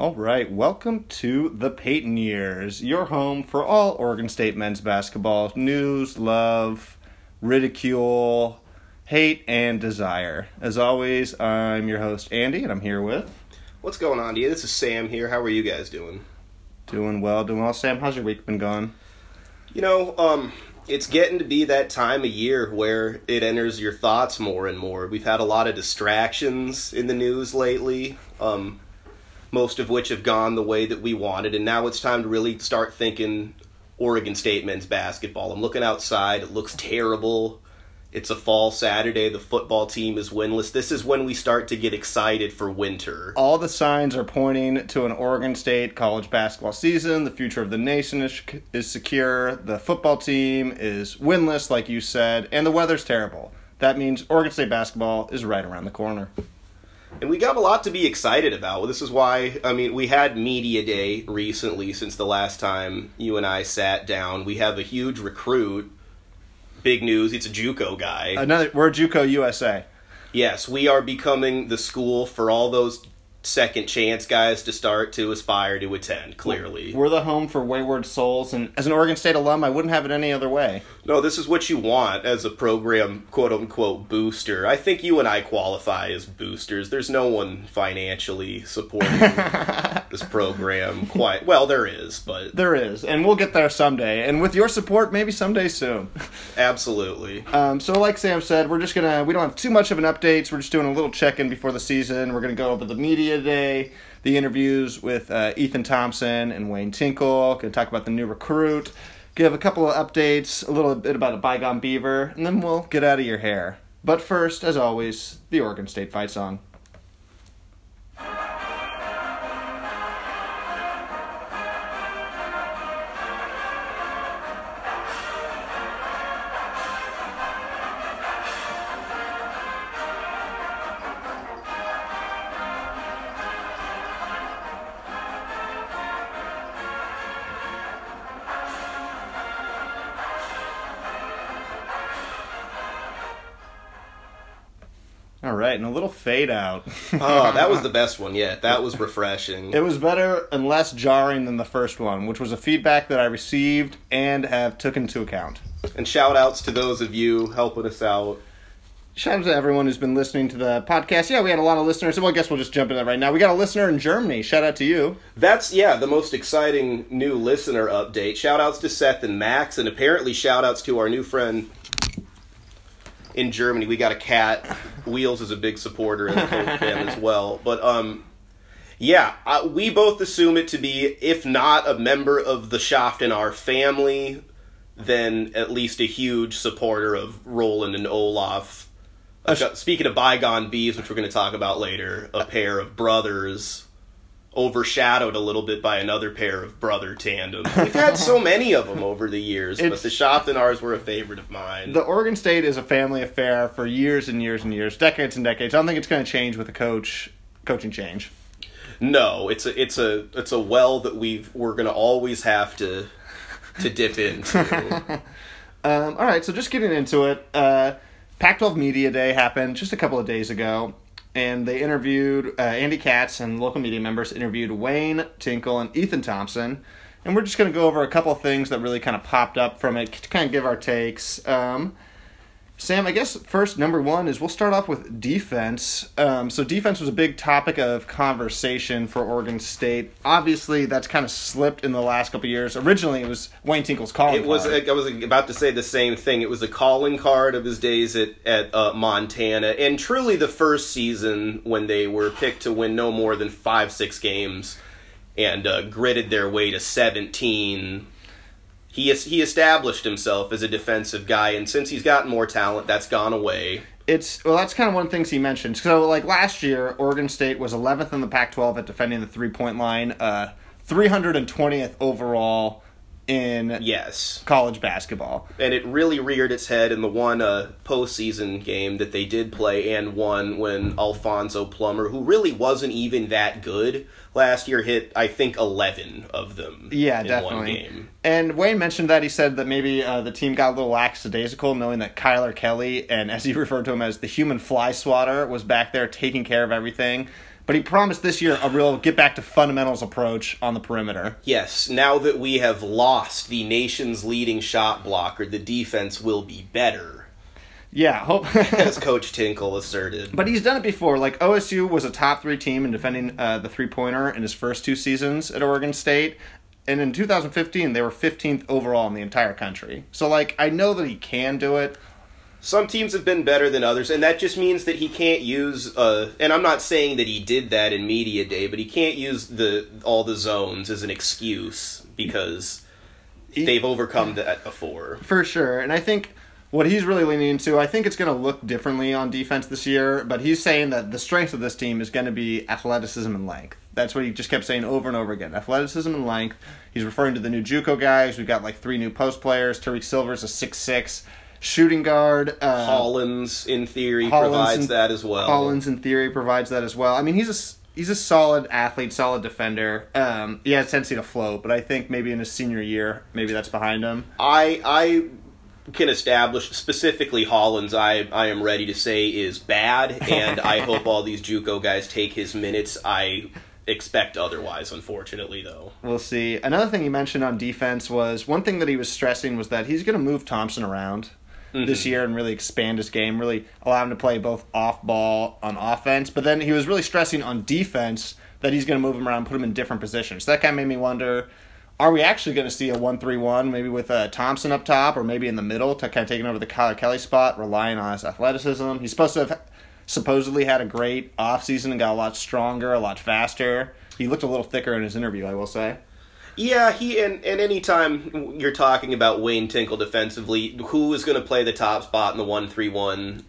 All right, welcome to the Peyton Years, your home for all Oregon State men's basketball news, love, ridicule, hate, and desire. As always, I'm your host, Andy, and I'm here with. What's going on, you? This is Sam here. How are you guys doing? Doing well, doing well. Sam, how's your week been going? You know, um, it's getting to be that time of year where it enters your thoughts more and more. We've had a lot of distractions in the news lately. Um, most of which have gone the way that we wanted. And now it's time to really start thinking Oregon State men's basketball. I'm looking outside. It looks terrible. It's a fall Saturday. The football team is winless. This is when we start to get excited for winter. All the signs are pointing to an Oregon State college basketball season. The future of the nation is, is secure. The football team is winless, like you said, and the weather's terrible. That means Oregon State basketball is right around the corner. And we got a lot to be excited about. This is why, I mean, we had Media Day recently since the last time you and I sat down. We have a huge recruit. Big news, he's a Juco guy. Another, we're Juco USA. Yes, we are becoming the school for all those second chance guys to start to aspire to attend, clearly. We're the home for wayward souls, and as an Oregon State alum, I wouldn't have it any other way. No, this is what you want as a program, quote unquote, booster. I think you and I qualify as boosters. There's no one financially supporting this program quite. Well, there is, but. There is, and we'll get there someday. And with your support, maybe someday soon. Absolutely. Um, so, like Sam said, we're just gonna, we don't have too much of an update. So we're just doing a little check in before the season. We're gonna go over the media today, the interviews with uh, Ethan Thompson and Wayne Tinkle. Going to talk about the new recruit, give a couple of updates, a little bit about a bygone beaver, and then we'll get out of your hair. But first, as always, the Oregon State fight song. All right, and a little fade out. oh, that was the best one yet. That was refreshing. It was better and less jarring than the first one, which was a feedback that I received and have took into account. And shout outs to those of you helping us out. Shout out to everyone who's been listening to the podcast. Yeah, we had a lot of listeners. Well, I guess we'll just jump into that right now. We got a listener in Germany. Shout out to you. That's, yeah, the most exciting new listener update. Shout outs to Seth and Max, and apparently shout outs to our new friend in Germany. We got a cat. Wheels is a big supporter and a Coke fan as well. But um, yeah, uh, we both assume it to be, if not a member of the Schaftenaar family, then at least a huge supporter of Roeland and Olaf. Uh, speaking of bygone bees, which we're going to talk about later, a pair of brothers overshadowed a little bit by another pair of brother tandem. We've had so many of them over the years, it's, but the ours were a favorite of mine. The Oregon State is a family affair for years and years and years, decades and decades. I don't think it's going to change with a coach coaching change. No, it's a it's a it's a well that we we're going to always have to to dip into. um, all right, so just getting into it. Uh, Pac-12 Media Day happened just a couple of days ago and they interviewed uh, Andy Katz and local media members interviewed Wayne Tinkle and Ethan Thompson, and we're just going to go over a couple things that really kind of popped up from it to kind of give our takes. Um, Sam, I guess first number one is we'll start off with defense. Um, so defense was a big topic of conversation for Oregon State. Obviously, that's kind of slipped in the last couple years. Originally, it was Wayne Tinkle's calling. It was. Card. I was about to say the same thing. It was a calling card of his days at at uh, Montana, and truly the first season when they were picked to win no more than five six games, and uh, gritted their way to seventeen he is, he established himself as a defensive guy, and since he's gotten more talent, that's gone away. It's well, that's kind of one of the things he mentioned. So, like last year, Oregon State was 11th in the Pac-12 at defending the three-point line, uh, 320th overall in yes college basketball, and it really reared its head in the one uh, postseason game that they did play and won when Alfonso Plummer, who really wasn't even that good last year, hit I think eleven of them. Yeah, definitely. And Wayne mentioned that he said that maybe uh, the team got a little lackadaisical, knowing that Kylor Kelley and as he referred to him as the human fly swatter was back there taking care of everything. But he promised this year a real get back to fundamentals approach on the perimeter. Yes, now that we have lost the nation's leading shot blocker, the defense will be better, Yeah, hope. as Coach Tinkle asserted. But he's done it before. Like OSU was a top three team in defending uh, the three pointer in his first two seasons at Oregon State, and in 2015 they were 15th overall in the entire country. So like I know that he can do it. Some teams have been better than others, and that just means that he can't use. Uh, and I'm not saying that he did that in media day, but he can't use the all the zones as an excuse because they've overcome that before. For sure. And I think what he's really leaning into, I think it's going to look differently on defense this year, but he's saying that the strength of this team is going to be athleticism and length. That's what he just kept saying over and over again. Athleticism and length. He's referring to the new JUCO guys. We've got like three new post players. Tariq Silver's a six six shooting guard. Uh, Hollins, in theory, Hollins provides and- that as well. Hollins, in theory, provides that as well. I mean, he's a he's a solid athlete, solid defender. Um, he has a tendency to float, but I think maybe in his senior year, maybe that's behind him. I I can establish specifically Hollins. I I am ready to say is bad, and I hope all these JUCO guys take his minutes. I expect otherwise. Unfortunately, though. We'll see. Another thing he mentioned on defense was one thing that he was stressing was that he's going to move Thompson around this year and really expand his game, really allow him to play both off ball on offense. But then he was really stressing on defense that he's going to move him around, put him in different positions. So that kind of made me wonder. Are we actually going to see a one-three-one, maybe with uh, Thompson up top, or maybe in the middle, to kind of taking over the Kylor Kelley spot, relying on his athleticism? He's supposed to have supposedly had a great offseason and got a lot stronger, a lot faster. He looked a little thicker in his interview, I will say. Yeah, he and and anytime you're talking about Wayne Tinkle defensively, who is going to play the top spot in the one three one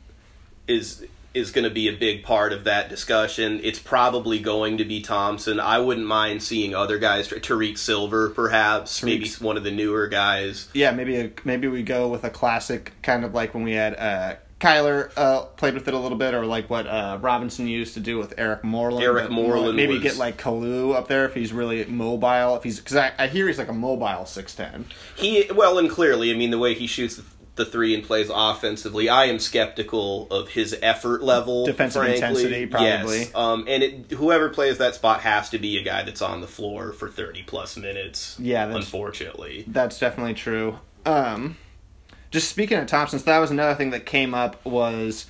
is is going to be a big part of that discussion. It's probably going to be Thompson. I wouldn't mind seeing other guys, Tariq Silver, perhaps, maybe one of the newer guys. Yeah, maybe a, maybe we go with a classic kind of like when we had uh, Kylor uh, played with it a little bit, or like what uh, Robinson used to do with Eric Moreland. Eric Moreland maybe was- get like Calloo up there if he's really mobile. If he's because I, I hear he's like a mobile six ten. He well and clearly, I mean, the way he shoots the three and plays offensively, I am skeptical of his effort level. Defensive frankly. intensity, probably. Yes. Um, and it, whoever plays that spot has to be a guy that's on the floor for thirty plus minutes. Yeah, that's- unfortunately. That's definitely true. Um, just speaking of Thompson, that was another thing that came up was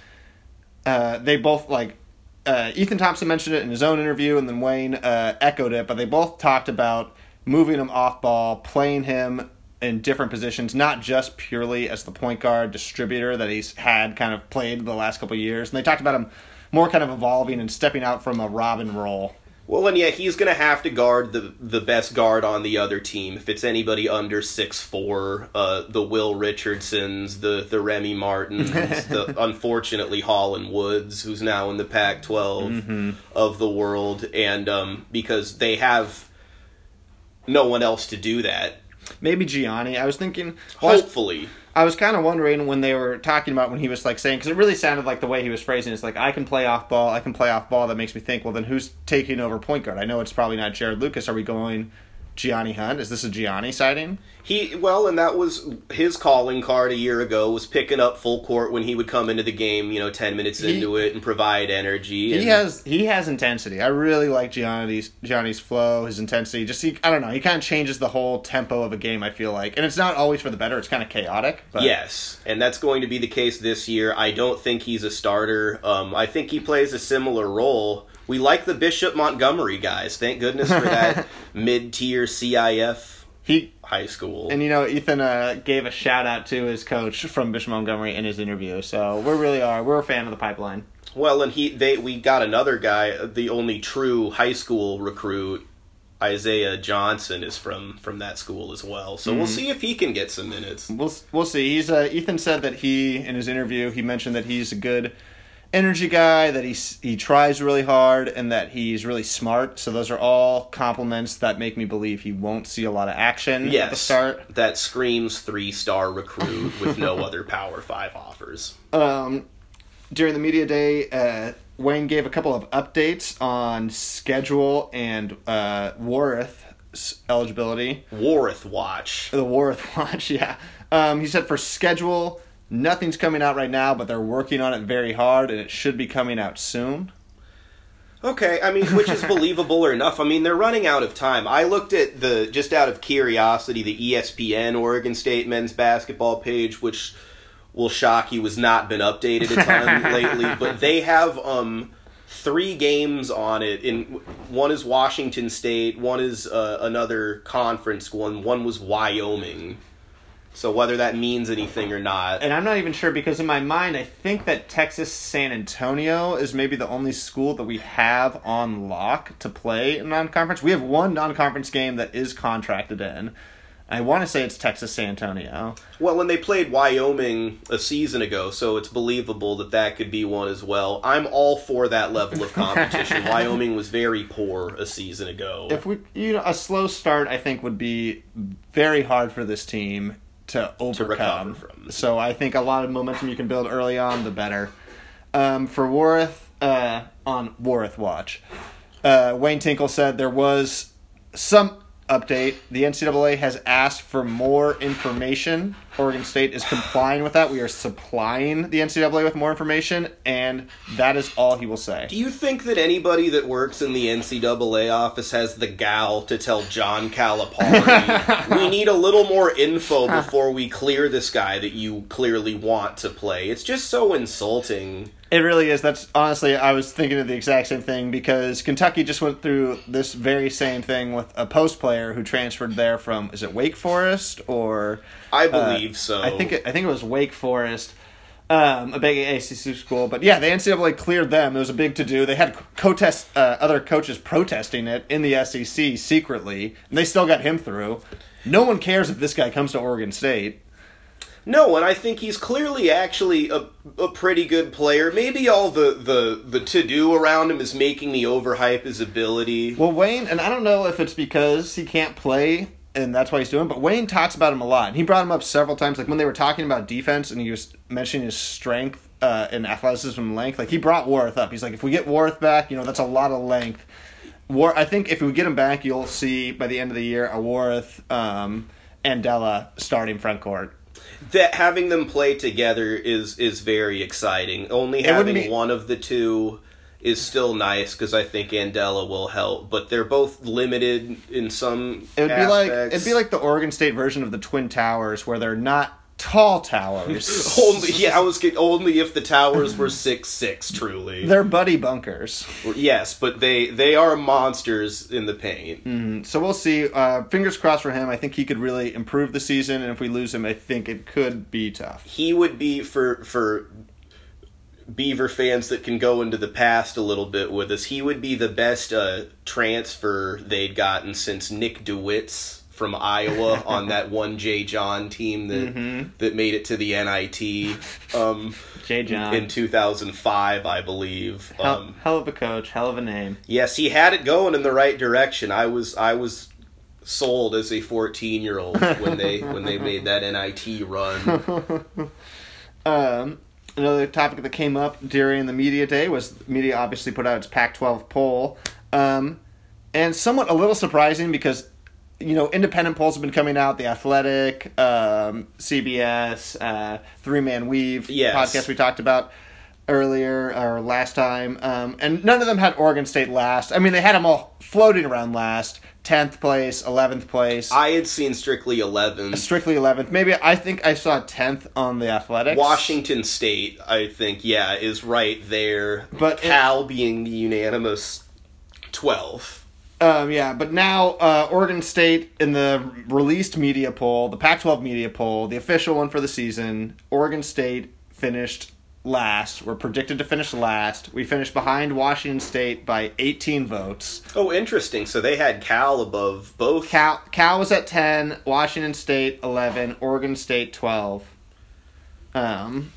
uh, they both like uh, Ethan Thompson mentioned it in his own interview, and then Wayne uh, echoed it. But they both talked about moving him off ball, playing him in different positions, not just purely as the point guard distributor that he's had kind of played the last couple years. And they talked about him more kind of evolving and stepping out from a Robin role. Well, and yeah, he's going to have to guard the the best guard on the other team. If it's anybody under six four, uh, the Will Richardsons, the the Remy Martins, the unfortunately Holland Woods, who's now in the Pac 12 Mm-hmm. of the world, and um, because they have no one else to do that. Maybe Gianni. I was thinking. well, I was- Hopefully, I was kind of wondering when they were talking about when he was like saying because it really sounded like the way he was phrasing it, it's like I can play off ball, I can play off ball. That makes me think. Well, then who's taking over point guard? I know it's probably not Jarod Lucas. Are we going Gianni Hunt? Is this a Gianni sighting? He well, and that was his calling card a year ago. Was picking up full court when he would come into the game, you know, ten minutes He- into it and provide energy. He has he has intensity. I really like Gianni's Gianni's flow, his intensity. Just he, I don't know. He kind of changes the whole tempo of a game. I feel like, and it's not always for the better. It's kind of chaotic. But Yes, and that's going to be the case this year. I don't think he's a starter. Um, I think he plays a similar role. We like the Bishop Montgomery guys. Thank goodness for that mid-tier CIF he high school. And you know, Ethan uh, gave a shout out to his coach from Bishop Montgomery in his interview. So we really are. We're a fan of the pipeline. well, and he they we got another guy, the only true high school recruit. Isaiah Johnson is from from that school as well, so we'll see if he can get some minutes. We'll we'll see. He's uh, Ethan said that he in his interview he mentioned that he's a good energy guy, that he he tries really hard, and that he's really smart. So those are all compliments that make me believe he won't see a lot of action Yes, at the start. that screams three-star recruit with no other Power Five offers. Um, during the media day, uh, Wayne gave a couple of updates on schedule and uh, Warith eligibility. Warith Watch. The Warith Watch, yeah. Um, he said for schedule, nothing's coming out right now, but they're working on it very hard, and it should be coming out soon. Okay, I mean, which is believable enough. I mean, they're running out of time. I looked at the just out of curiosity the ESPN Oregon State men's basketball page, which will shock you has not been updated a ton lately, but they have um three games on it. In one is Washington State, one is uh, another conference one, one was Wyoming. So whether that means anything or not, And I'm not even sure because in my mind, I think that Texas San Antonio is maybe the only school that we have on lock to play in non-conference. We have one non-conference game that is contracted in. I want to say it's Texas San Antonio. Well, when they played Wyoming a season ago, so it's believable that that could be one as well. I'm all for that level of competition. Wyoming was very poor a season ago. If we, you know, a slow start, I think would be very hard for this team to overcome. from. So I think a lot of momentum you can build early on, the better. Um, for Warith, uh, on Warith Watch, uh, Wayne Tinkle said there was some update. The NCAA has asked for more information. Oregon State is complying with that. We are supplying the NCAA with more information, and that is all he will say. Do you think that anybody that works in the NCAA office has the gal to tell John Calipari, we need a little more info before we clear this guy that you clearly want to play? It's just so insulting. It really is. That's honestly, I was thinking of the exact same thing because Kentucky just went through this very same thing with a post player who transferred there from is it Wake Forest or I uh, believe so. I think it, I think it was Wake Forest, um, a big ACC school. But yeah, the NCAA cleared them. It was a big to do. They had co-test uh, other coaches protesting it in the SEC secretly, and they still got him through. No one cares if this guy comes to Oregon State. No, and I think he's clearly actually a, a pretty good player. Maybe all the, the, the to do around him is making me overhype his ability. Well, Wayne, and I don't know if it's because he can't play and that's why he's doing. But Wayne talks about him a lot. He brought him up several times, like when they were talking about defense, and he was mentioning his strength uh, and athleticism and length. Like he brought Warith up. He's like, if we get Warith back, you know, that's a lot of length. War, I think if we get him back, you'll see by the end of the year a Warith um, Andela starting front court. That having them play together is is very exciting. Only having be- one of the two is still nice because I think Andela will help, but they're both limited in some. It would be like it'd be like the Oregon State version of the Twin Towers, where they're not tall towers. only yeah, I was get, only if the towers were six six truly. they're buddy bunkers. yes, but they they are monsters in the paint. So we'll see. Uh, fingers crossed for him. I think he could really improve the season, and if we lose him, I think it could be tough. He would be for for Beaver fans that can go into the past a little bit with us. He would be the best uh, transfer they'd gotten since Nick DeWitt's from Iowa on that one Jay John team that that made it to the NIT um, Jay John, in 2005, I believe. hell, Um, hell of a coach, hell of a name. yes, he had it going in the right direction. I was I was sold as a 14 year old when they when they made that NIT run. Um, another topic that came up during the media day was media obviously put out its Pac-12 poll, um, and somewhat a little surprising because you know independent polls have been coming out. The Athletic, um, CBS, uh, Three Man Weave Yes. podcast we talked about earlier or last time, um, and none of them had Oregon State last. I mean, they had them all floating around last, tenth place, eleventh place. I had seen Strictly 11. Strictly 11th. Maybe I think I saw 10th on the Athletics. Washington State, I think, yeah, is right there. But it- Cal being the unanimous 12th. Um, yeah, but now uh, Oregon State in the released media poll, the Pac-12 media poll, the official one for the season, Oregon State finished last. We're predicted to finish last. We finished behind Washington State by 18 votes. Oh, interesting. So they had Cal above both. Cal, Cal was at 10, Washington State 11, Oregon State 12. Um,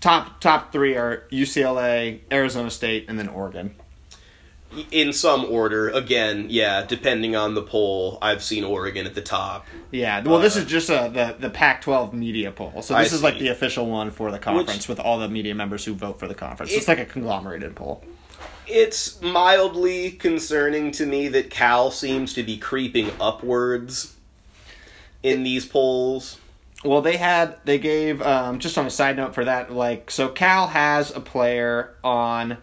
top top three are UCLA, Arizona State, and then Oregon. In some order. Again, yeah, depending on the poll, I've seen Oregon at the top. Yeah, well, this is just uh, the the Pac-12 media poll, so I this is like the official one for the conference with all the media members who vote for the conference. it's like a conglomerated poll. It's mildly concerning to me that Cal seems to be creeping upwards in these polls. Well, they had they gave um, just on a side note for that, like so Cal has a player on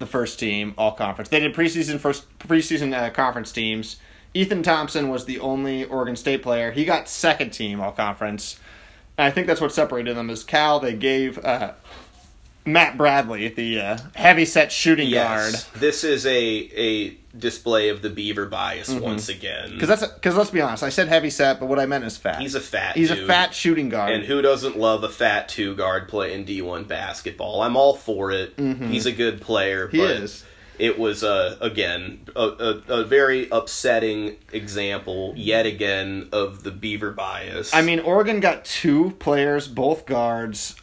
the first team all conference. They did preseason first preseason uh, conference teams. Ethan Thompson was the only Oregon State player. He got second team all conference. And I think that's what separated them. Is Cal they gave uh, Matt Bradley the uh, heavy set shooting guard. Yes, this is a a display of the Beaver bias once again. Because that's because let's be honest, I said heavy set, but what I meant is fat. He's a fat He's a fat shooting guard. And who doesn't love a fat two guard playing D one basketball? I'm all for it. He's a good player. Mm-hmm. He but is. It was uh, again a, a, a very upsetting example yet again of the Beaver bias. I mean, Oregon got two players, both guards,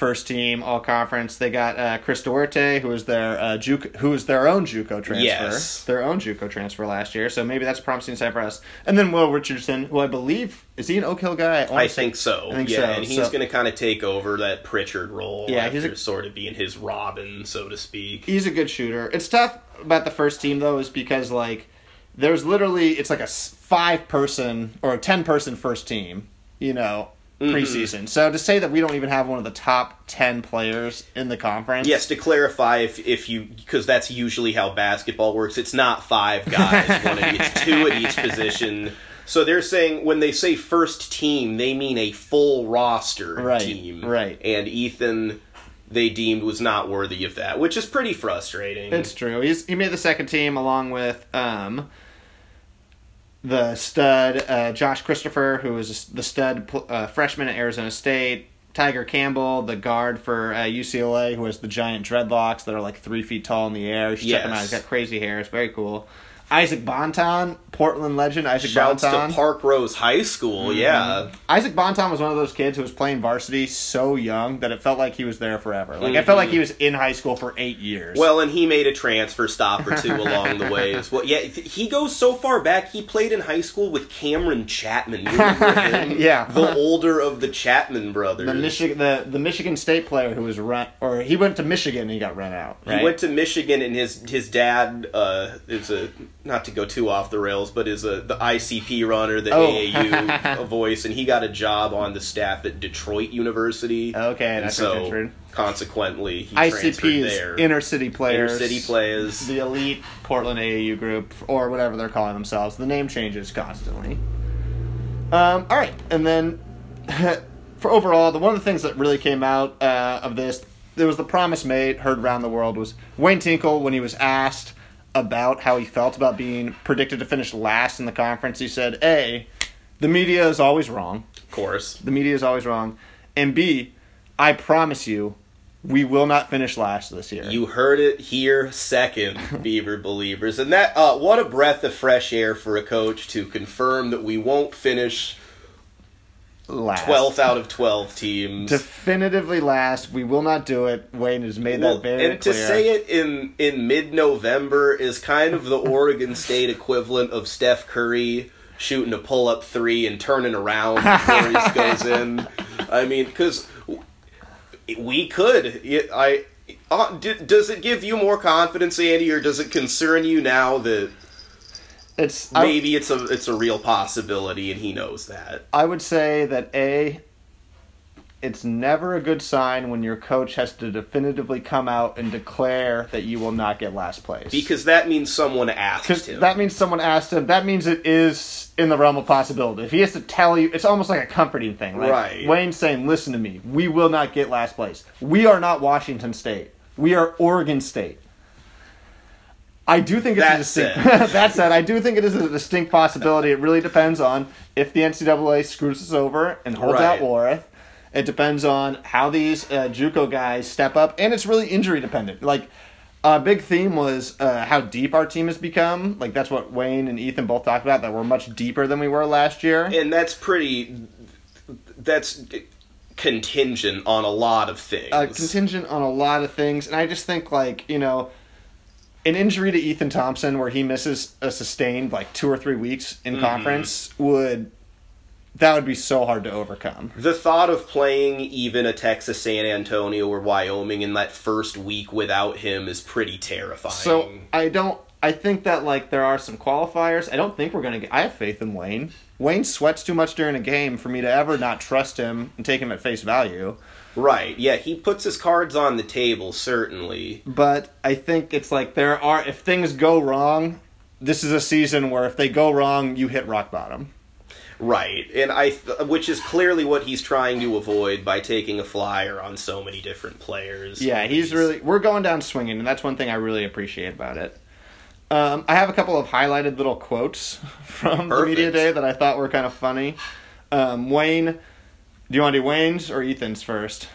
first team all conference. They got uh, Chris Duarte, who was their uh, Juco, who was their own JUCO transfer, Yes. their own JUCO transfer last year. So maybe that's a promising sign for us. And then Will Richardson, who I believe is he an Oak Hill guy? wanna I think so. I think yeah, so. and he's So- going to kind of take over that Pritchard role. Yeah, after he's a- sort of being his Robin, so to speak. He's a good shooter. It's tough about the first team though, is because like there's literally it's like a five person or a ten person first team, you know, Mm-hmm. preseason. So to say that we don't even have one of the top ten players in the conference, Yes, to clarify, if if you because that's usually how basketball works. It's not five guys, one at, it's two at each position. So they're saying when they say first team, they mean a full roster Right, team, right. And Ethan, they deemed was not worthy of that, which is pretty frustrating. It's true. He's he made the second team along with um the stud uh, Josh Christopher, who is the stud uh, freshman at Arizona State. Tiger Campbell, the guard for uh, UCLA, who has the giant dreadlocks that are like three feet tall in the air. You should check him out. Yes. He's got crazy hair. It's very cool. Isaac Bonton, Portland legend. Isaac Shouts Bonton. to Parkrose High School, Mm-hmm. yeah. Isaac Bonton was one of those kids who was playing varsity so young that it felt like he was there forever. Like I felt like he was in high school for eight years. Well, and he made a transfer stop or two along the way as well. Yeah, he goes so far back. He played in high school with Cameron Chapman. Yeah. the older of the Chapman brothers. the Michigan, the, the Michigan State player who was run, or he went to Michigan and he got run out. Right? He went to Michigan, and his his dad uh, is a not to go too off the rails, but is a the ICP runner, the Oh. AAU voice, and he got a job on the staff at Detroit University. Okay, and that's so consequently, he ICP is there. inner city players, Inner city players. the elite Portland AAU group, or whatever they're calling themselves. The name changes constantly. Um, all right, and then for overall, the one of the things that really came out uh, of this, there was the promise made, heard around the world, was Wayne Tinkle when he was asked about how he felt about being predicted to finish last in the conference. He said, "A, the media is always wrong." of course. The media is always wrong. And B, I promise you, we will not finish last this year. You heard it here second, Beaver believers. And that uh, what a breath of fresh air for a coach to confirm that we won't finish last. 12th out of 12 teams. Definitively last. We will not do it. Wayne has made Well, that very and clear. And to say it in in mid-November is kind of the Oregon State equivalent of Steph Curry shooting a pull-up three and turning around before he goes in. I mean, because we could. I uh, d- does it give you more confidence, Andy, or does it concern you now that it's I- maybe it's a it's a real possibility and he knows that? I would say that A, it's never a good sign when your coach has to definitively come out and declare that you will not get last place. Because that means someone asked him. that means someone asked him. That means it is in the realm of possibility. If he has to tell you, it's almost like a comforting thing. Like Right. Wayne's saying, "Listen to me. We will not get last place. We are not Washington State. We are Oregon State." I do think it's That a distinct. that said, I do think it is a distinct possibility. It really depends on if the NCAA screws us over and holds out Right. Warith. It depends on how these uh, JUCO guys step up, and it's really injury dependent. Like a big theme was uh, how deep our team has become. Like that's what Wayne and Ethan both talked about. That we're much deeper than we were last year. and that's pretty that's contingent on a lot of things uh, contingent on a lot of things, and I just think like you know, an injury to Ethan Thompson where he misses a sustained like two or three weeks in mm-hmm. conference would that would be so hard to overcome. the thought of playing even a texas san antonio or wyoming in that first week without him is pretty terrifying So I don't I think that like there are some qualifiers. I don't think we're gonna get. I have faith in Wayne. Wayne sweats too much during a game for me to ever not trust him and take him at face value. Right. Yeah, he puts his cards on the table certainly. But I think it's like there are if things go wrong, this is a season where if they go wrong, you hit rock bottom. Right, and I, th- which is clearly what he's trying to avoid by taking a flyer on so many different players. Yeah, he's really. We're going down swinging, and that's one thing I really appreciate about it. Um, I have a couple of highlighted little quotes from the media day that I thought were kind of funny. Um, Wayne, do you want to do Wayne's or Ethan's first?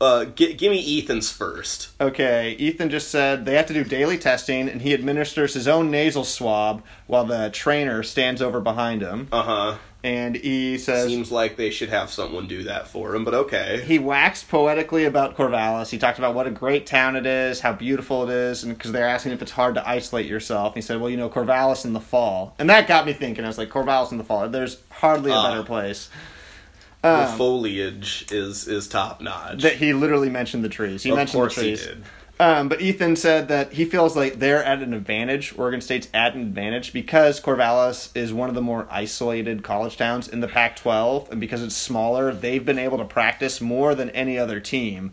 Uh, gi- give me Ethan's first. Okay, Ethan just said they have to do daily testing, and he administers his own nasal swab while the trainer stands over behind him. Uh huh. And he says Seems like they should have someone do that for him, but okay. he waxed poetically about Corvallis. He talked about what a great town it is, how beautiful it is, and because they're asking if it's hard to isolate yourself. And he said, "Well, you know, Corvallis in the fall," and that got me thinking. I was like, "Corvallis in the fall. There's hardly a Ah. better place." The Um, foliage is is top notch. that he literally mentioned the trees. He of mentioned course the trees. he did. Um, but Ethan said that he feels like they're at an advantage. Oregon State's at an advantage because Corvallis is one of the more isolated college towns in the Pac-12, and because it's smaller, they've been able to practice more than any other team.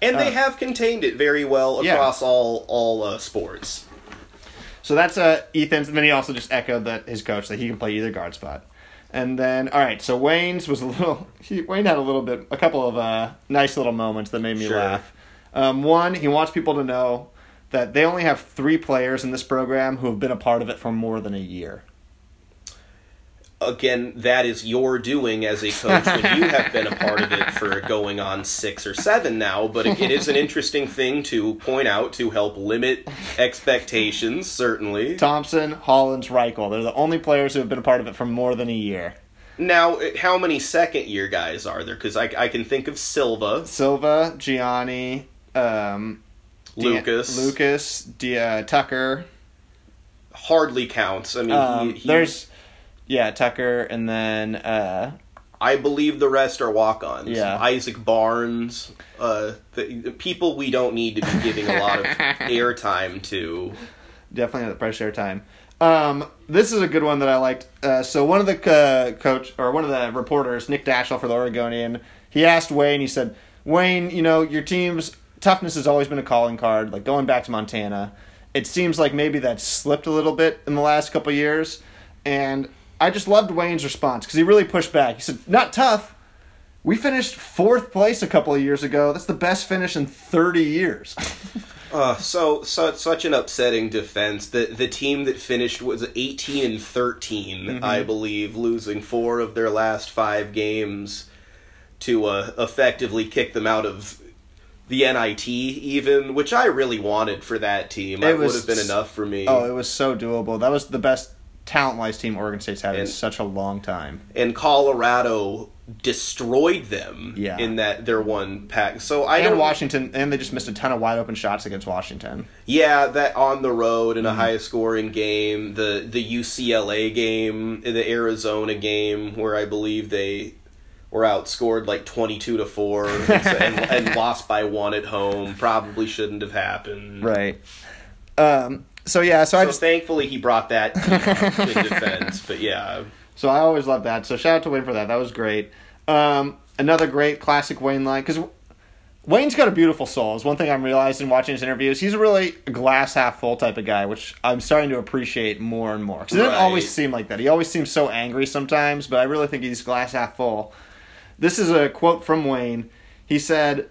And they uh, have contained it very well Yeah. across all all uh, sports. So that's uh, Ethan's. And then he also just echoed that his coach that he can play either guard spot. And then, all right, so Wayne's was a little. He, Wayne had a little bit, a couple of uh, nice little moments that made me Sure. laugh. Um, one, he wants people to know that they only have three players in this program who have been a part of it for more than a year. Again, that is your doing as a coach when you have been a part of it for going on six or seven now. But it is an interesting thing to point out to help limit expectations. Certainly. Thompson, Hollins, Reichle. They're the only players who have been a part of it for more than a year. Now, how many second year guys are there? Because I, I can think of Silva, Silva, Gianni, um, Lucas. Lucas, De- uh, Tucker. hardly counts. I mean, Um, he, he, there's, yeah, Tucker, and then uh, I believe the rest are walk-ons. Yeah. Isaac Barnes, uh, the, the people we don't need to be giving a lot of airtime to. definitely not the pressure time. Um, this is a good one that I liked. Uh, so one of the uh, coach or one of the reporters, Nick Daschel for the Oregonian, he asked Wayne. He said, "Wayne, you know your team's toughness has always been a calling card. Like going back to Montana, it seems like maybe that's slipped a little bit in the last couple years." And I just loved Wayne's response because he really pushed back. He said, "Not tough." We finished fourth place a couple of years ago. That's the best finish in 30 years. Uh, so, so such an upsetting defense. The the team that finished was eighteen and 13 Mm-hmm. I believe, losing four of their last five games to uh, effectively kick them out of the NIT, even, which I really wanted for that team. It That would have been enough for me. Oh, it was so doable. That was the best talent wise team Oregon State's had in such a long time. and Colorado destroyed them Yeah. in that their one pack. So I And don't. Washington, and they just missed a ton of wide open shots against Washington. Yeah, that on the road Mm-hmm. in a high scoring game, the the UCLA game, the Arizona game, where I believe they were outscored like twenty two to four and, and, and lost by one at home. Probably shouldn't have happened. Right. Um. So yeah. So, I just thankfully he brought that team up in defense. But yeah, so I always love that. So shout out to Wayne for that. That was great. Um. Another great classic Wayne line because. Wayne's got a beautiful soul. Is one thing I'm realizing watching his interviews. He's a really glass half full type of guy, which I'm starting to appreciate more and more. Because it didn't Right. always seem like that. He always seems so angry sometimes, but I really think he's glass half full. This is a quote from Wayne. He said,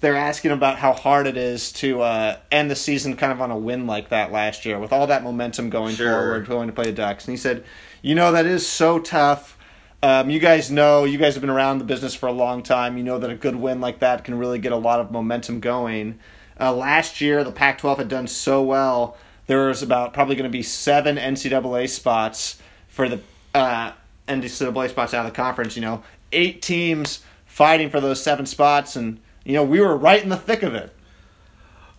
they're asking about how hard it is to uh, end the season kind of on a win like that last year with all that momentum going Sure. forward, going to play the Ducks. And he said, you know, that is so tough. Um, you guys know, you guys have been around the business for a long time. You know that a good win like that can really get a lot of momentum going. Uh, last year, the Pac 12 had done so well. There was about probably going to be seven NCAA spots for the uh, NCAA spots out of the conference. You know, eight teams fighting for those seven spots, and you know we were right in the thick of it.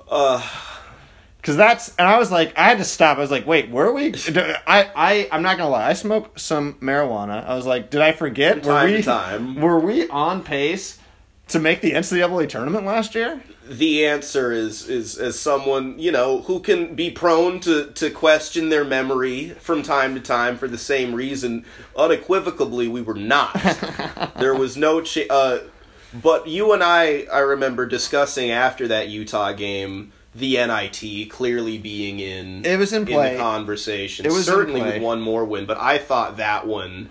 uh, Cause that's and I was like I had to stop. I was like, wait, were we? I I I'm not gonna lie. I smoked some marijuana. I was like, did I forget? From time were we time. were we on pace to make the NCAA tournament last year? the answer is is as someone you know who can be prone to to question their memory from time to time for the same reason. Unequivocally, we were not. there was no. Cha- uh, but you and I, I remember discussing after that Utah game the NIT clearly being in It was in play. the conversation. It was certainly with one more win, but I thought that one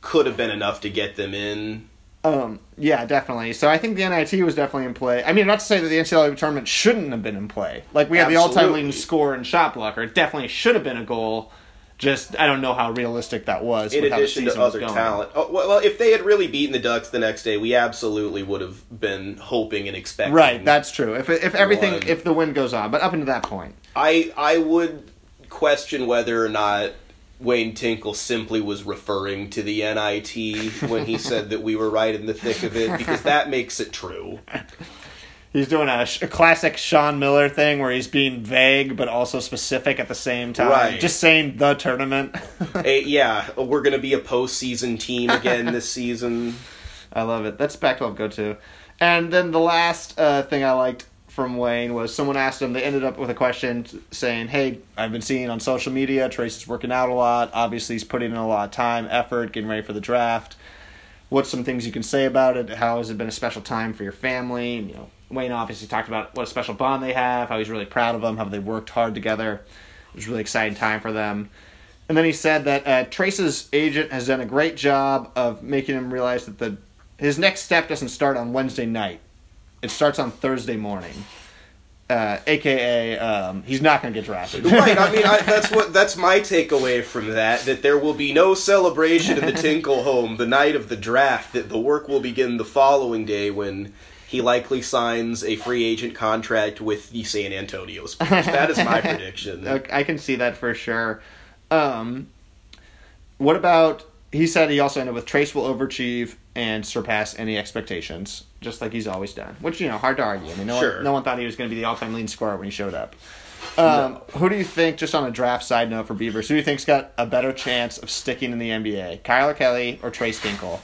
could have been enough to get them in. Um, yeah, definitely. So I think the NIT was definitely in play. I mean, not to say that the NCAA tournament shouldn't have been in play. Like we had the all-time leading score in shot blocker. It definitely should have been a goal. Just I don't know how realistic that was. in with how the addition to other talent. Oh, well, well, if they had really beaten the Ducks the next day, we absolutely would have been hoping and expecting. Right, that's true. If if everything One. if the wind goes on, but up until that point, I I would question whether or not Wayne Tinkle simply was referring to the NIT when he said that we were right in the thick of it because that makes it true. He's doing a, a classic Sean Miller thing where he's being vague but also specific at the same time. Right. Just saying the tournament. Yeah, we're going to be a postseason team again this season. I love it. That's Pac-12 go to. And then the last uh, thing I liked from Wayne was someone asked him. They ended up with a question saying, "Hey, I've been seeing on social media Tres is working out a lot. Obviously, he's putting in a lot of time, effort, getting ready for the draft. What's some things you can say about it? How has it been a special time for your family? And, you know, Wayne obviously talked about what a special bond they have, how he's really proud of them, how they worked hard together. It was a really exciting time for them. And then he said that uh, Tres's agent has done a great job of making him realize that the his next step doesn't start on Wednesday night. It starts on Thursday morning. Uh, AKA, um, he's not going to get drafted. right. I mean, I, that's what that's my takeaway from that. That there will be no celebration in the Tinkle home the night of the draft. That the work will begin the following day when he likely signs a free agent contract with the San Antonio Spurs. That is my prediction. I can see that for sure. Um, what about? He said he also ended with Tres will overachieve and surpass any expectations, just like he's always done. Which you know, hard to argue. I mean, no Sure. one, no one thought he was going to be the all-time leading scorer when he showed up. Um, Who do you think, just on a draft side note for Beavers, who do you think's got a better chance of sticking in the NBA, Kylor Kelley or Tres Tinkle?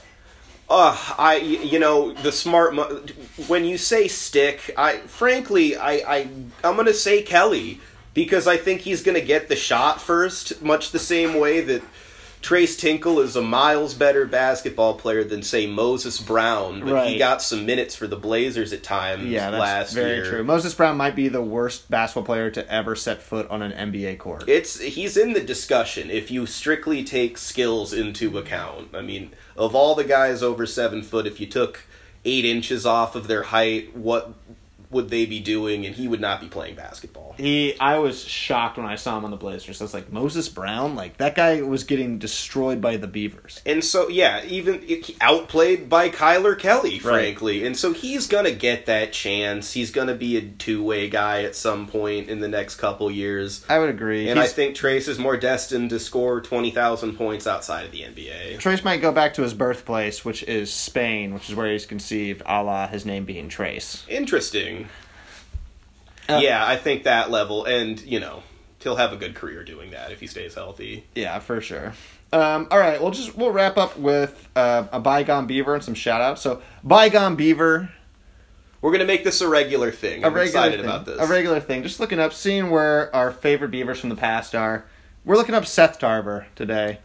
Uh, I, you know, the smart. Mo- when you say stick, I frankly, I, I, I'm gonna say Kelley because I think he's gonna get the shot first, much the same way that Tres Tinkle is a miles better basketball player than say Moses Brown, but he got some minutes for the Blazers at times Yeah, that's last very year. true. Moses Brown might be the worst basketball player to ever set foot on an NBA court. It's he's in the discussion if you strictly take skills into account. I mean, of all the guys over seven foot, if you took eight inches off of their height, what would they be doing? And he would not be playing basketball. He, I was shocked when I saw him on the Blazers. I was like, Moses Brown, like that guy was getting destroyed by the Beavers. And so, yeah, even outplayed by Kylor Kelley, frankly. And so he's gonna get that chance. He's gonna be a two way guy at some point in the next couple years. I would agree. And I think Tres is more destined to score twenty thousand points outside of the NBA. Tres might go back to his birthplace, which is Spain, which is where he's conceived, a la his name being Trace. Interesting. Uh, yeah, I think that level, and you know, he'll have a good career doing that if he stays healthy. Yeah, for sure. Um, all right, we'll just we'll wrap up with uh, a bygone beaver and some shout outs. So bygone beaver, We're gonna make this a regular thing. a I'm regular excited thing, about this. a regular thing. Just looking up, seeing where our favorite beavers from the past are. We're looking up Seth Tarver today.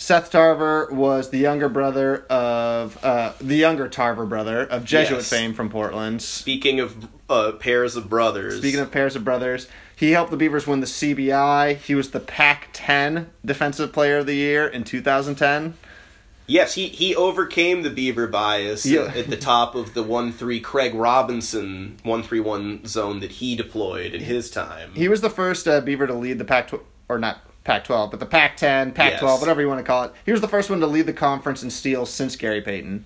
Seth Tarver was the younger brother of uh, the younger Tarver brother of Jesuit Yes. fame from Portland. Speaking of uh, pairs of brothers, Speaking of pairs of brothers, he helped the Beavers win the CBI. He was the Pac-10 Defensive Player of the Year in 2010. yes, he he overcame the Beaver bias Yeah. at the top of the one three Craig Robinson one three one zone that he deployed in his time. He was the first uh, Beaver to lead the Pac or not Pac-12, but the Pac-10, Pac-12, Yes. whatever you want to call it. He was the first one to lead the conference in steals since Gary Payton.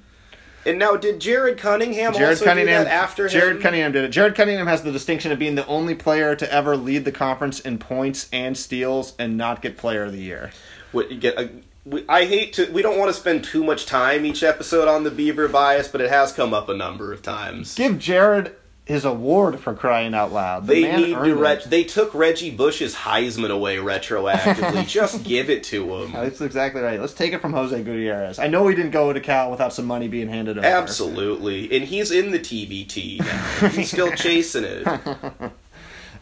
and now, did Jared Cunningham Jared also Cunningham do that after Jared him? Cunningham did it. Jared Cunningham has the distinction of being the only player to ever lead the conference in points and steals and not get Player of the Year. What you get? A, we, I hate to. We don't want to spend too much time each episode on the Beaver bias, but it has come up a number of times. Give Jared his award for crying out loud. The They need to. Re- they took Reggie Bush's Heisman away retroactively. Just give it to him. That's exactly right. Let's take it from Jose Gutierrez. I know he didn't go to Cal without some money being handed over. Absolutely, and he's in the TBT now. He's still chasing it.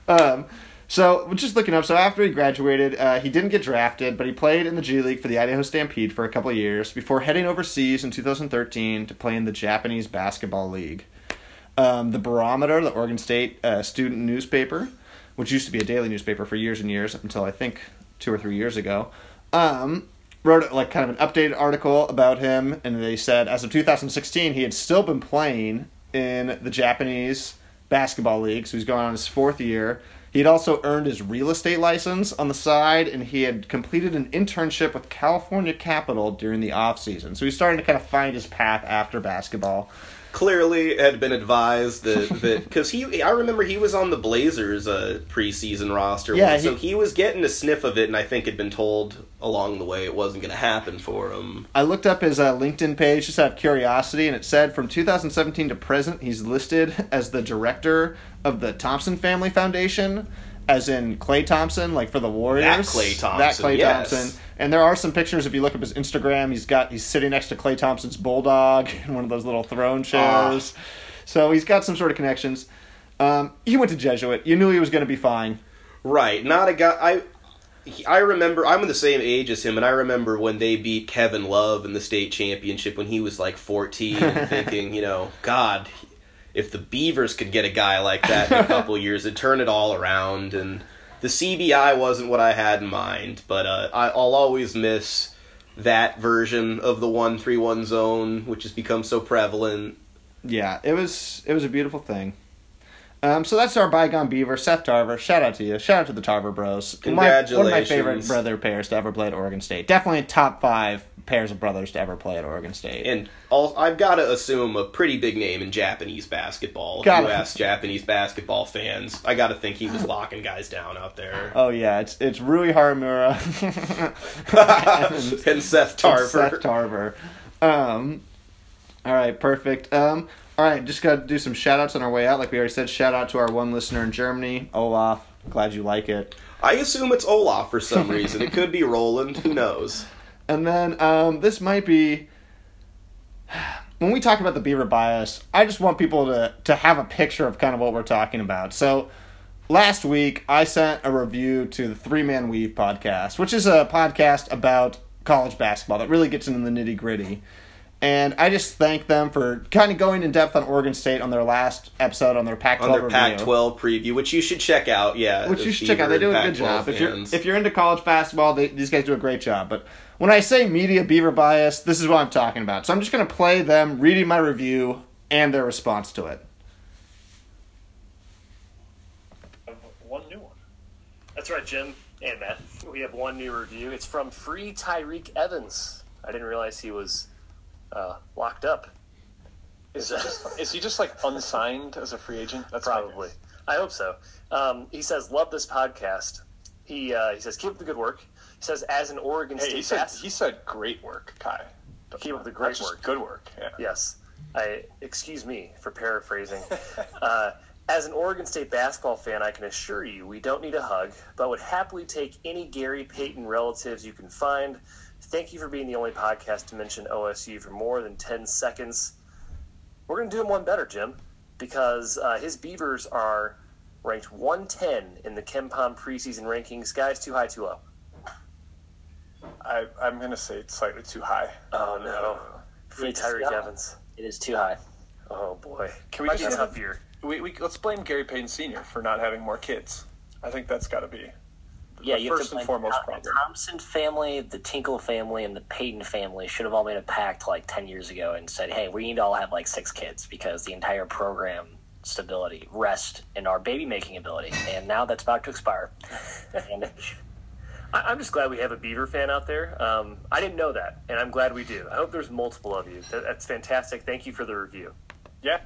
Um, so just looking up. So after he graduated, uh, he didn't get drafted, but he played in the G League for the Idaho Stampede for a couple of years before heading overseas in 2013 to play in the Japanese Basketball League. Um, the Barometer, the Oregon State uh, student newspaper, which used to be a daily newspaper for years and years up until I think two or three years ago, um, wrote like kind of an updated article about him, and they said as of 2016 he had still been playing in the Japanese basketball league, so he's going on his fourth year. He had also earned his real estate license on the side, and he had completed an internship with California Capital during the off season. So he's starting to kind of find his path after basketball. Clearly, had been advised that that because he, I remember he was on the Blazers' uh, preseason roster. Yeah, once, so he- he was getting a sniff of it, and I think had been told along the way it wasn't going to happen for him. I looked up his uh, LinkedIn page just out of curiosity, and it said from 2017 to present, he's listed as the director of the Thompson Family Foundation, as in Klay Thompson, like for the Warriors. That Klay Thompson, That Klay yes. Thompson. And there are some pictures. If you look up his Instagram, he's got he's sitting next to Klay Thompson's bulldog in one of those little throne chairs. So he's got some sort of connections. Um, he went to Jesuit. You knew he was going to be fine. Right, not a guy. I I remember I'm in the same age as him, and I remember when they beat Kevin Love in the state championship when he was like 14, thinking, you know, God, if the Beavers could get a guy like that in a couple years, it'd turn it all around. And the CBI wasn't what I had in mind, but uh, I, I'll always miss that version of the one three one zone, which has become so prevalent. Yeah, it was it was a beautiful thing. Um, so that's our bygone beaver, Seth Tarver. Shout out to you. Shout out to the Tarver Bros. My- one of my favorite brother pairs to ever play at Oregon State. Definitely top five pairs of brothers to ever play at Oregon State. And all, I've got to assume a pretty big name in Japanese basketball. If Gotta- you ask Japanese basketball fans, I got to think he was locking guys down out there. oh yeah, it's it's Rui Hachimura and Seth Tarver. Seth Tarver. Um, all right, perfect. Um, all right, just got to do some shout outs on our way out. Like we already said, shout out to our one listener in Germany, Olaf. Glad you like it. I assume it's Olaf for some reason. It could be Roland. Who knows? And then um, this might be when we talk about the beaver bias. I just want people to to have a picture of kind of what we're talking about. So last week I sent a review to the Three Man Weave podcast, which is a podcast about college basketball that really gets into the nitty gritty. And I just thank them for kind of going in depth on Oregon State on their last episode on their Pac-12 On their review. Pac-12 preview, which you should check out. Yeah, Which you should check out. They do a good Pac-12 job. If you're if you're into college basketball, they, these guys do a great job. But when I say media beaver bias, this is what I'm talking about. So I'm just going to play them reading my review and their response to it. one new one. That's right, Jim and Matt. We have one new review. It's from Free Tyreke Evans. I didn't realize he was uh, locked up. Is, he just, is he just like unsigned as a free agent? That's Probably. I hope so. Um, he says, "Love this podcast." He uh, he says, "Keep up the good work." He says, "As an Oregon Hey, State he said he said great work, Kai. Keep up the great work. Good work. Yeah. Yes. I excuse me for paraphrasing. uh, as an Oregon State basketball fan, I can assure you we don't need a hug, but would happily take any Gary Payton relatives you can find. Thank you for being the only podcast to mention OSU for more than 10 seconds. We're going to do him one better, Jim, because uh, his Beavers are ranked 110 in the KenPom preseason rankings. Guys, too high, too low. I, I'm going to say it's slightly too high. Oh, no. Free It's- Tyreke. Evans. It is too high. Oh, boy. Can we Might be just a tough year. We, we let's blame Gary Payton Sr. for not having more kids. I think that's got to be Yeah, the you first have to and foremost the, problem. the Thompson family, the Tinkle family, and the Payton family should have all made a pact like ten years ago and said, "Hey, we need to all have like six kids because the entire program stability rests in our baby making ability." And now that's about to expire. and I- I'm just glad we have a Beaver fan out there. Um, I didn't know that, and I'm glad we do. I hope there's multiple of you. That, that's fantastic. Thank you for the review. Yeah.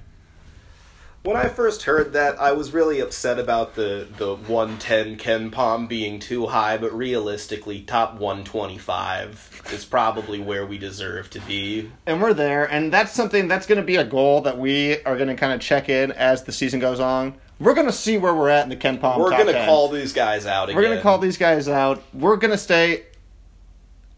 When I first heard that, I was really upset about the the 110 KenPom being too high, but realistically, top 125 is probably where we deserve to be. and we're there, and that's something that's going to be a goal that we are going to kind of check in as the season goes on. We're going to see where we're at in the KenPom. We're gonna call these guys out again. We're going to call these guys out. We're going to stay.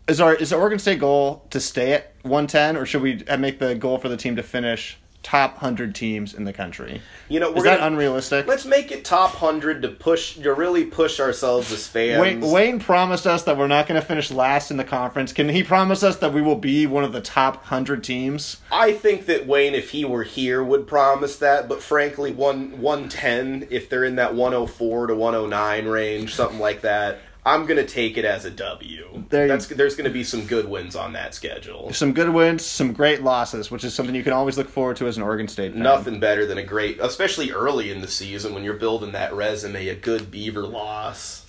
Is our is the Oregon State goal to stay at 110, or should we uh, make the goal for the team to finish top 100 teams in the country? You know, we're Is that gonna, unrealistic? Let's make it top hundred to push to really push ourselves as fans. Wayne, Wayne promised us that we're not going to finish last in the conference. Can he promise us that we will be one of the top hundred teams? I think that Wayne, if he were here, would promise that. But frankly, one one ten, if they're in that one hundred four to one hundred nine range, something like that, I'm gonna take it as a W. There That's there's gonna be some good wins on that schedule. Some good wins, some great losses, which is something you can always look forward to as an Oregon State fan. Nothing better than a great, especially early in the season when you're building that resume, a good Beaver loss.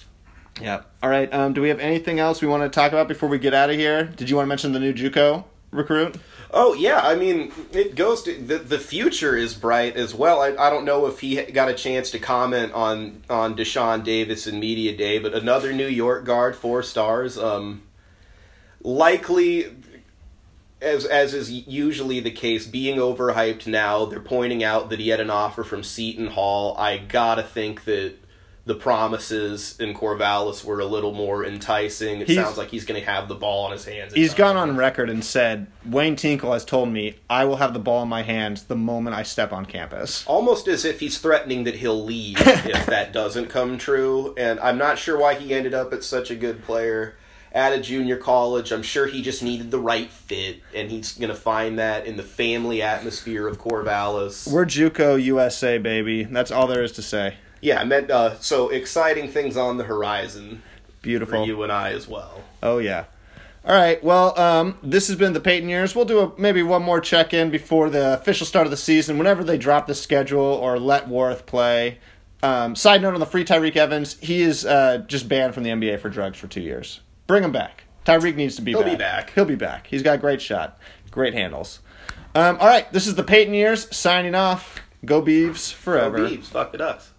Yeah. All right. Um, do we have anything else we want to talk about before we get out of here? Did you want to mention the new JUCO recruit? Oh yeah, I mean it goes to the the future is bright as well. I, I don't know if he got a chance to comment on on Dashawn Davis and media day, but another New York guard, four stars. Um, likely, as as is usually the case, being overhyped now. They're pointing out that he had an offer from Seton Hall. I gotta think that. The promises in Corvallis were a little more enticing. It He's- sounds like he's going to have the ball in his hands. He's gone on record and said Wayne Tinkle has told me I will have the ball in my hands the moment I step on campus. almost as if he's threatening that he'll leave if that doesn't come true. And I'm not sure why he ended up at such a good player at a junior college. I'm sure he just needed the right fit, and he's going to find that in the family atmosphere of Corvallis. We're JUCO USA, baby. That's all there is to say. Yeah, I meant uh, so exciting things on the horizon for Beautiful. you and I as well. Oh yeah. All right. Well, um, this has been the Peyton years. We'll do a, maybe one more check in before the official start of the season. Whenever they drop the schedule or let Warith play. Um, side note on the free Tyreke Evans, he is uh, just banned from the NBA for drugs for two years. Bring him back. Tyreke needs to be He'll back. be back. He'll be back. He's got a great shot, great handles. Um, all right. This is the Peyton years signing off. Go Beeves forever. Go Beavs, fuck it us.